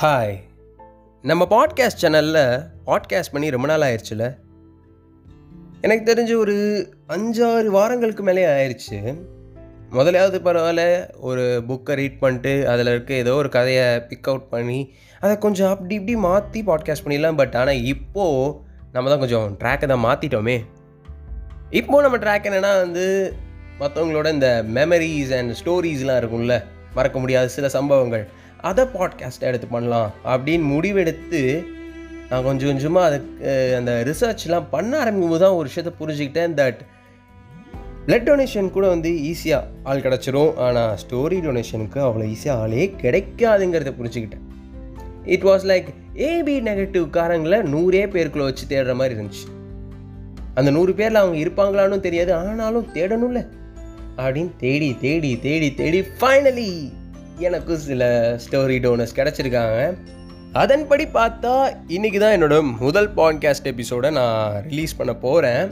Hi நம்ம podcast சேனலில் podcast பண்ணி ரொம்ப நாள் ஆயிடுச்சுல எனக்கு தெரிஞ்சு ஒரு அஞ்சாறு வாரங்களுக்கு மேலே ஆயிடுச்சு முதலையாவது பரவாயில்ல ஒரு புக்கை ரீட் பண்ணிட்டு அதில் இருக்க ஏதோ ஒரு கதையை பிக் அவுட் பண்ணி அதை கொஞ்சம் அப்படி இப்படி மாற்றி பாட்காஸ்ட் பண்ணிடலாம். பட் ஆனால் இப்போது நம்ம தான் கொஞ்சம் ட்ராக்கை தான் மாற்றிட்டோமே இப்போது நம்ம ட்ராக் என்னென்னா வந்து மற்றவங்களோட இந்த மெமரிஸ் அண்ட் ஸ்டோரிஸ்லாம் இருக்கும்ல மறக்க முடியாத சில சம்பவங்கள். அதை பாட்காஸ்ட்டை எடுத்து பண்ணலாம் அப்படின்னு முடிவெடுத்து நான் கொஞ்சம் கொஞ்சமாக அதுக்கு அந்த ரிசர்ச்லாம் பண்ண ஆரம்பிக்கும் போது தான் ஒரு விஷயத்தை புரிஞ்சுக்கிட்டேன் தட் பிளட் டொனேஷன் கூட வந்து ஈஸியாக ஆள் கிடச்சிரும். ஆனால் ஸ்டோரி டொனேஷனுக்கு அவ்வளோ ஈஸியாக ஆளே கிடைக்காதுங்கிறத புரிஞ்சுக்கிட்டேன். It was like AB negative காரங்களை நூறே பேருக்குள்ள வச்சு தேடுற மாதிரி இருந்துச்சு. அந்த நூறு பேரில் அவங்க இருப்பாங்களான்னு தெரியாது ஆனாலும் தேடணும்ல. அப்படின்னு தேடி தேடி தேடி தேடி ஃபைனலி எனக்கு சில ஸ்டோரி டோனர்ஸ் கிடச்சிருக்காங்க. அதன்படி பார்த்தா இன்றைக்கி தான் என்னோட முதல் பாட்காஸ்ட் எபிசோடை நான் ரிலீஸ் பண்ண போகிறேன்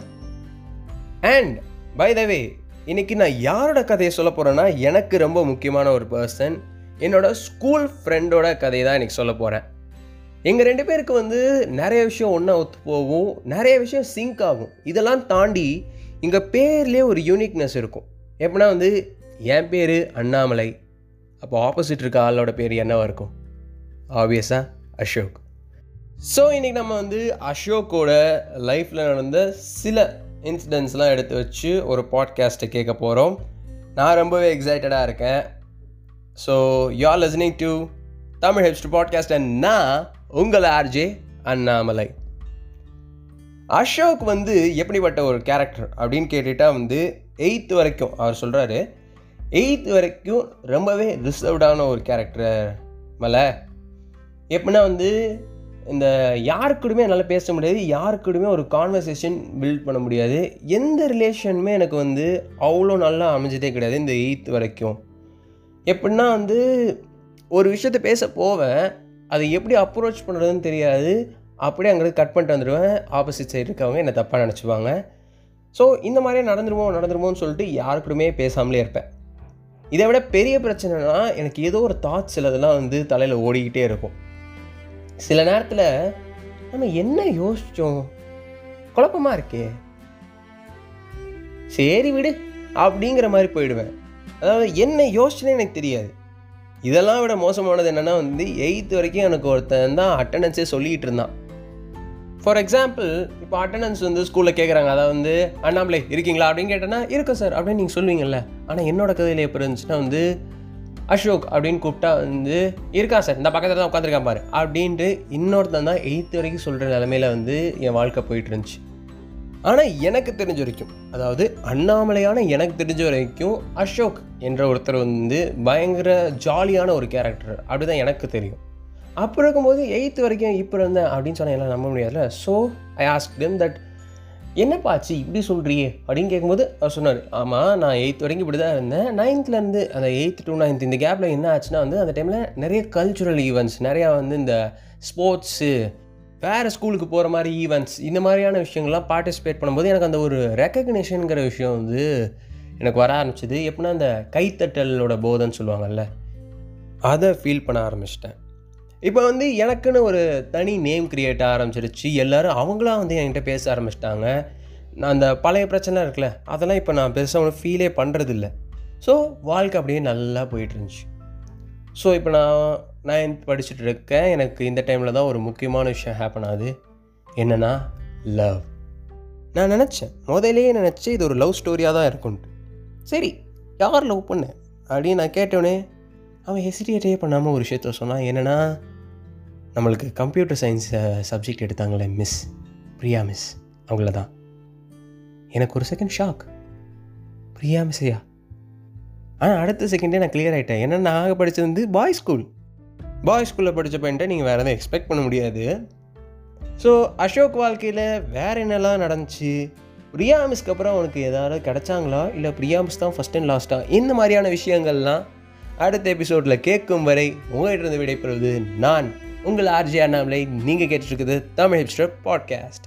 அண்ட் பை த வே இன்றைக்கி நான் யாரோட கதையை சொல்ல போகிறேன்னா எனக்கு ரொம்ப முக்கியமான ஒரு பர்சன் என்னோட ஸ்கூல் ஃப்ரெண்டோட கதையை தான் இன்றைக்கி சொல்ல போகிறேன் எங்கள் ரெண்டு பேருக்கு வந்து நிறைய விஷயம் ஒன்றா ஒத்து போகும் நிறைய விஷயம் சிங்க் ஆகும். இதெல்லாம் தாண்டி எங்கள் பேர்லேயே ஒரு யூனிக்னஸ் இருக்கும். எப்படின்னா வந்து என் பேர் அண்ணாமலை. அப்போ ஆப்போசிட் இருக்க ஆளோட பேர் என்னவாக இருக்கும்? ஆப்வியஸாக அசோக். ஸோ இன்றைக்கி நம்ம வந்து அசோக்கோட லைஃப்பில் நடந்த சில இன்சிடென்ட்ஸ்லாம் எடுத்து வச்சு ஒரு பாட்காஸ்ட்டை கேட்க போகிறோம் நான் ரொம்பவே எக்ஸைட்டடாக இருக்கேன். So you are listening to Tamil ஹெப்ஸ்ட் podcast and நான் உங்கள் ஆர்ஜே அண்ணாமலை. அசோக் வந்து எப்படிப்பட்ட ஒரு கேரக்டர் அப்படின்னு கேட்டுட்டா வந்து எயித்து வரைக்கும் அவர் சொல்கிறாரு எயித்து வரைக்கும் ரொம்பவே ரிசர்வ்டான ஒரு கேரக்டர் மலை. எப்படின்னா வந்து இந்த யாருக்கூடமே என்னால் பேச முடியாது யாருக்கூடமே ஒரு கான்வர்சேஷன் பில்ட் பண்ண முடியாது. எந்த ரிலேஷனுமே எனக்கு வந்து அவ்வளோ நல்லா அமைஞ்சதே கிடையாது இந்த எயித்து வரைக்கும். எப்படின்னா வந்து ஒரு விஷயத்த பேச போவேன் அதை எப்படி அப்ரோச் பண்ணுறதுன்னு தெரியாது. அப்படியே அங்கே கட் பண்ணிட்டு வந்துடுவேன். ஆப்போசிட் சைடு இருக்கவங்க என்னை தப்பாக நினச்சிப்பாங்க. ஸோ இந்த மாதிரியே நடந்துருமோ நடந்துருமோன்னு சொல்லிட்டு யாருக்கூடமே பேசாமலே இருப்பேன். இதை விட பெரிய பிரச்சனைனா எனக்கு ஏதோ ஒரு தாட்ஸ் சிலதெல்லாம் வந்து தலையில் ஓடிக்கிட்டே இருக்கும். சில நேரத்தில் நம்ம என்ன யோசித்தோம் குழப்பமாக இருக்கே. சரி விடு அப்படிங்கிற மாதிரி போயிடுவேன். அதாவது என்ன யோசிச்சுனே எனக்கு தெரியாது. இதெல்லாம் விட மோசமானது என்னென்னா வந்து எயித்து வரைக்கும் எனக்கு ஒருத்தன் தான் அட்டண்டன்ஸே சொல்லிகிட்டு இருந்தான். ஃபார் எக்ஸாம்பிள் இப்போ அட்டண்டன்ஸ் வந்து ஸ்கூலில் கேட்குறாங்க அதாவது வந்து அண்ணாமலை இருக்கீங்களா? அப்படின்னு கேட்டேன்னா இருக்கும் சார் அப்படின்னு நீங்கள் சொல்லுவீங்கல்ல. ஆனால் என்னோட கதையில் எப்படி இருந்துச்சுன்னா வந்து அசோக் அப்படின்னு கூப்பிட்டா வந்து இருக்கா சார் இந்த பக்கத்தில் தான் உட்காந்துருக்கான் பாரு. அப்படின்ட்டு இன்னொருத்தன் தான் எயித்து வரைக்கும் சொல்கிற நிலமையில வந்து என் வாழ்க்கை போயிட்டு இருந்துச்சு. ஆனால் எனக்கு தெரிஞ்ச வரைக்கும் அதாவது அண்ணாமலையான எனக்கு தெரிஞ்ச வரைக்கும் அசோக் என்ற ஒருத்தர் வந்து பயங்கர ஜாலியான ஒரு கேரக்டர் அப்படி தான் எனக்கு தெரியும். அப்போ இருக்கும்போது எயித்து வரைக்கும் இப்போ இருந்தேன் அப்படின்னு சொன்னால் எல்லாம் நம்ப முடியாதுல்ல. So I ask them that என்னப்பாச்சு இப்படி சொல்கிறியே அப்படின்னு கேட்கும்போது அவர் சொன்னார் ஆமாம் நான் எயித் வரைக்கும் இப்படி தான் இருந்தேன் நைன்த்லேருந்து அந்த எயித் டு நைன்த் இந்த கேப்பில் என்ன ஆச்சுன்னா வந்து அந்த டைமில் நிறைய கல்ச்சுரல் ஈவெண்ட்ஸ் நிறையா வந்து இந்த ஸ்போர்ட்ஸு வேறு ஸ்கூலுக்கு போகிற மாதிரி ஈவெண்ட்ஸ் இந்த மாதிரியான விஷயங்கள்லாம் பார்ட்டிசிபேட் பண்ணும்போது எனக்கு அந்த ஒரு ரெக்கக்னேஷனுங்கிற விஷயம் வந்து எனக்கு வர ஆரம்பிச்சிது. எப்படின்னா அந்த கைத்தட்டலோட போதன்னு சொல்லுவாங்கல்ல அதை ஃபீல் பண்ண ஆரம்பிச்சிட்டேன். இப்போ வந்து எனக்குன்னு ஒரு தனி நேம் க்ரியேட் ஆரம்பிச்சிருச்சு. எல்லோரும் அவங்களாம் வந்து என்கிட்ட பேச ஆரம்பிச்சிட்டாங்க. நான் அந்த பழைய பிரச்சனை இருக்குல்ல அதெல்லாம் இப்போ நான் பெருசாக ஒன்றும் ஃபீலே பண்ணுறதில்ல ஸோ வாழ்க்கை அப்படியே நல்லா போயிட்டுருந்துச்சு. ஸோ இப்போ நான் நைன்த் படிச்சுட்டு இருக்கேன். எனக்கு இந்த டைமில் தான் ஒரு முக்கியமான விஷயம் ஹேப்பன் ஆகுது. என்னென்னா லவ் நான் நினச்சேன் முதலேயே நினச்சேன் இது ஒரு லவ் ஸ்டோரியாக தான் இருக்கும்ட்டு சரி யார் லவ் பண்ணேன் அப்படின்னு நான் கேட்டோன்னே அவன் ஹெசிடேட்டே பண்ணாமல் ஒரு விஷயத்த சொன்னான். என்னென்னா நம்மளுக்கு கம்ப்யூட்டர் சயின்ஸ் சப்ஜெக்ட் எடுத்தாங்களே மிஸ் பிரியா மிஸ் அவங்கள தான் எனக்கு ஒரு செகண்ட் ஷாக் பிரியா மிஸ்ஸையா ஆனால் அடுத்த செகண்டே நான் கிளியர் ஆகிட்டேன் ஏன்னா நான் படித்தது வந்து பாய்ஸ் ஸ்கூல் பாய்ஸ் ஸ்கூலில் படித்த பையன்ட்ட நீங்கள் வேறு எதுவும் எக்ஸ்பெக்ட் பண்ண முடியாது. ஸோ அசோக் வாழ்க்கையில் வேறு என்னெல்லாம் நடந்துச்சு? பிரியா மிஸ்க்கு அப்புறம் அவனுக்கு ஏதாவது கிடச்சாங்களா? இல்லை பிரியா மிஸ் தான் ஃபஸ்ட் அண்ட் லாஸ்ட்டாக இந்த மாதிரியான விஷயங்கள்லாம் அடுத்த எபிசோடில் கேட்கும் வரை உங்கள்கிட்ட இருந்து விடைபெறுவது நான் உங்கள் ஆர்ஜி அண்ணாமலை நீங்கள் கேட்டுட்ருக்குது தமிழ் ஹிப்ஸ்டர் பாட்காஸ்ட்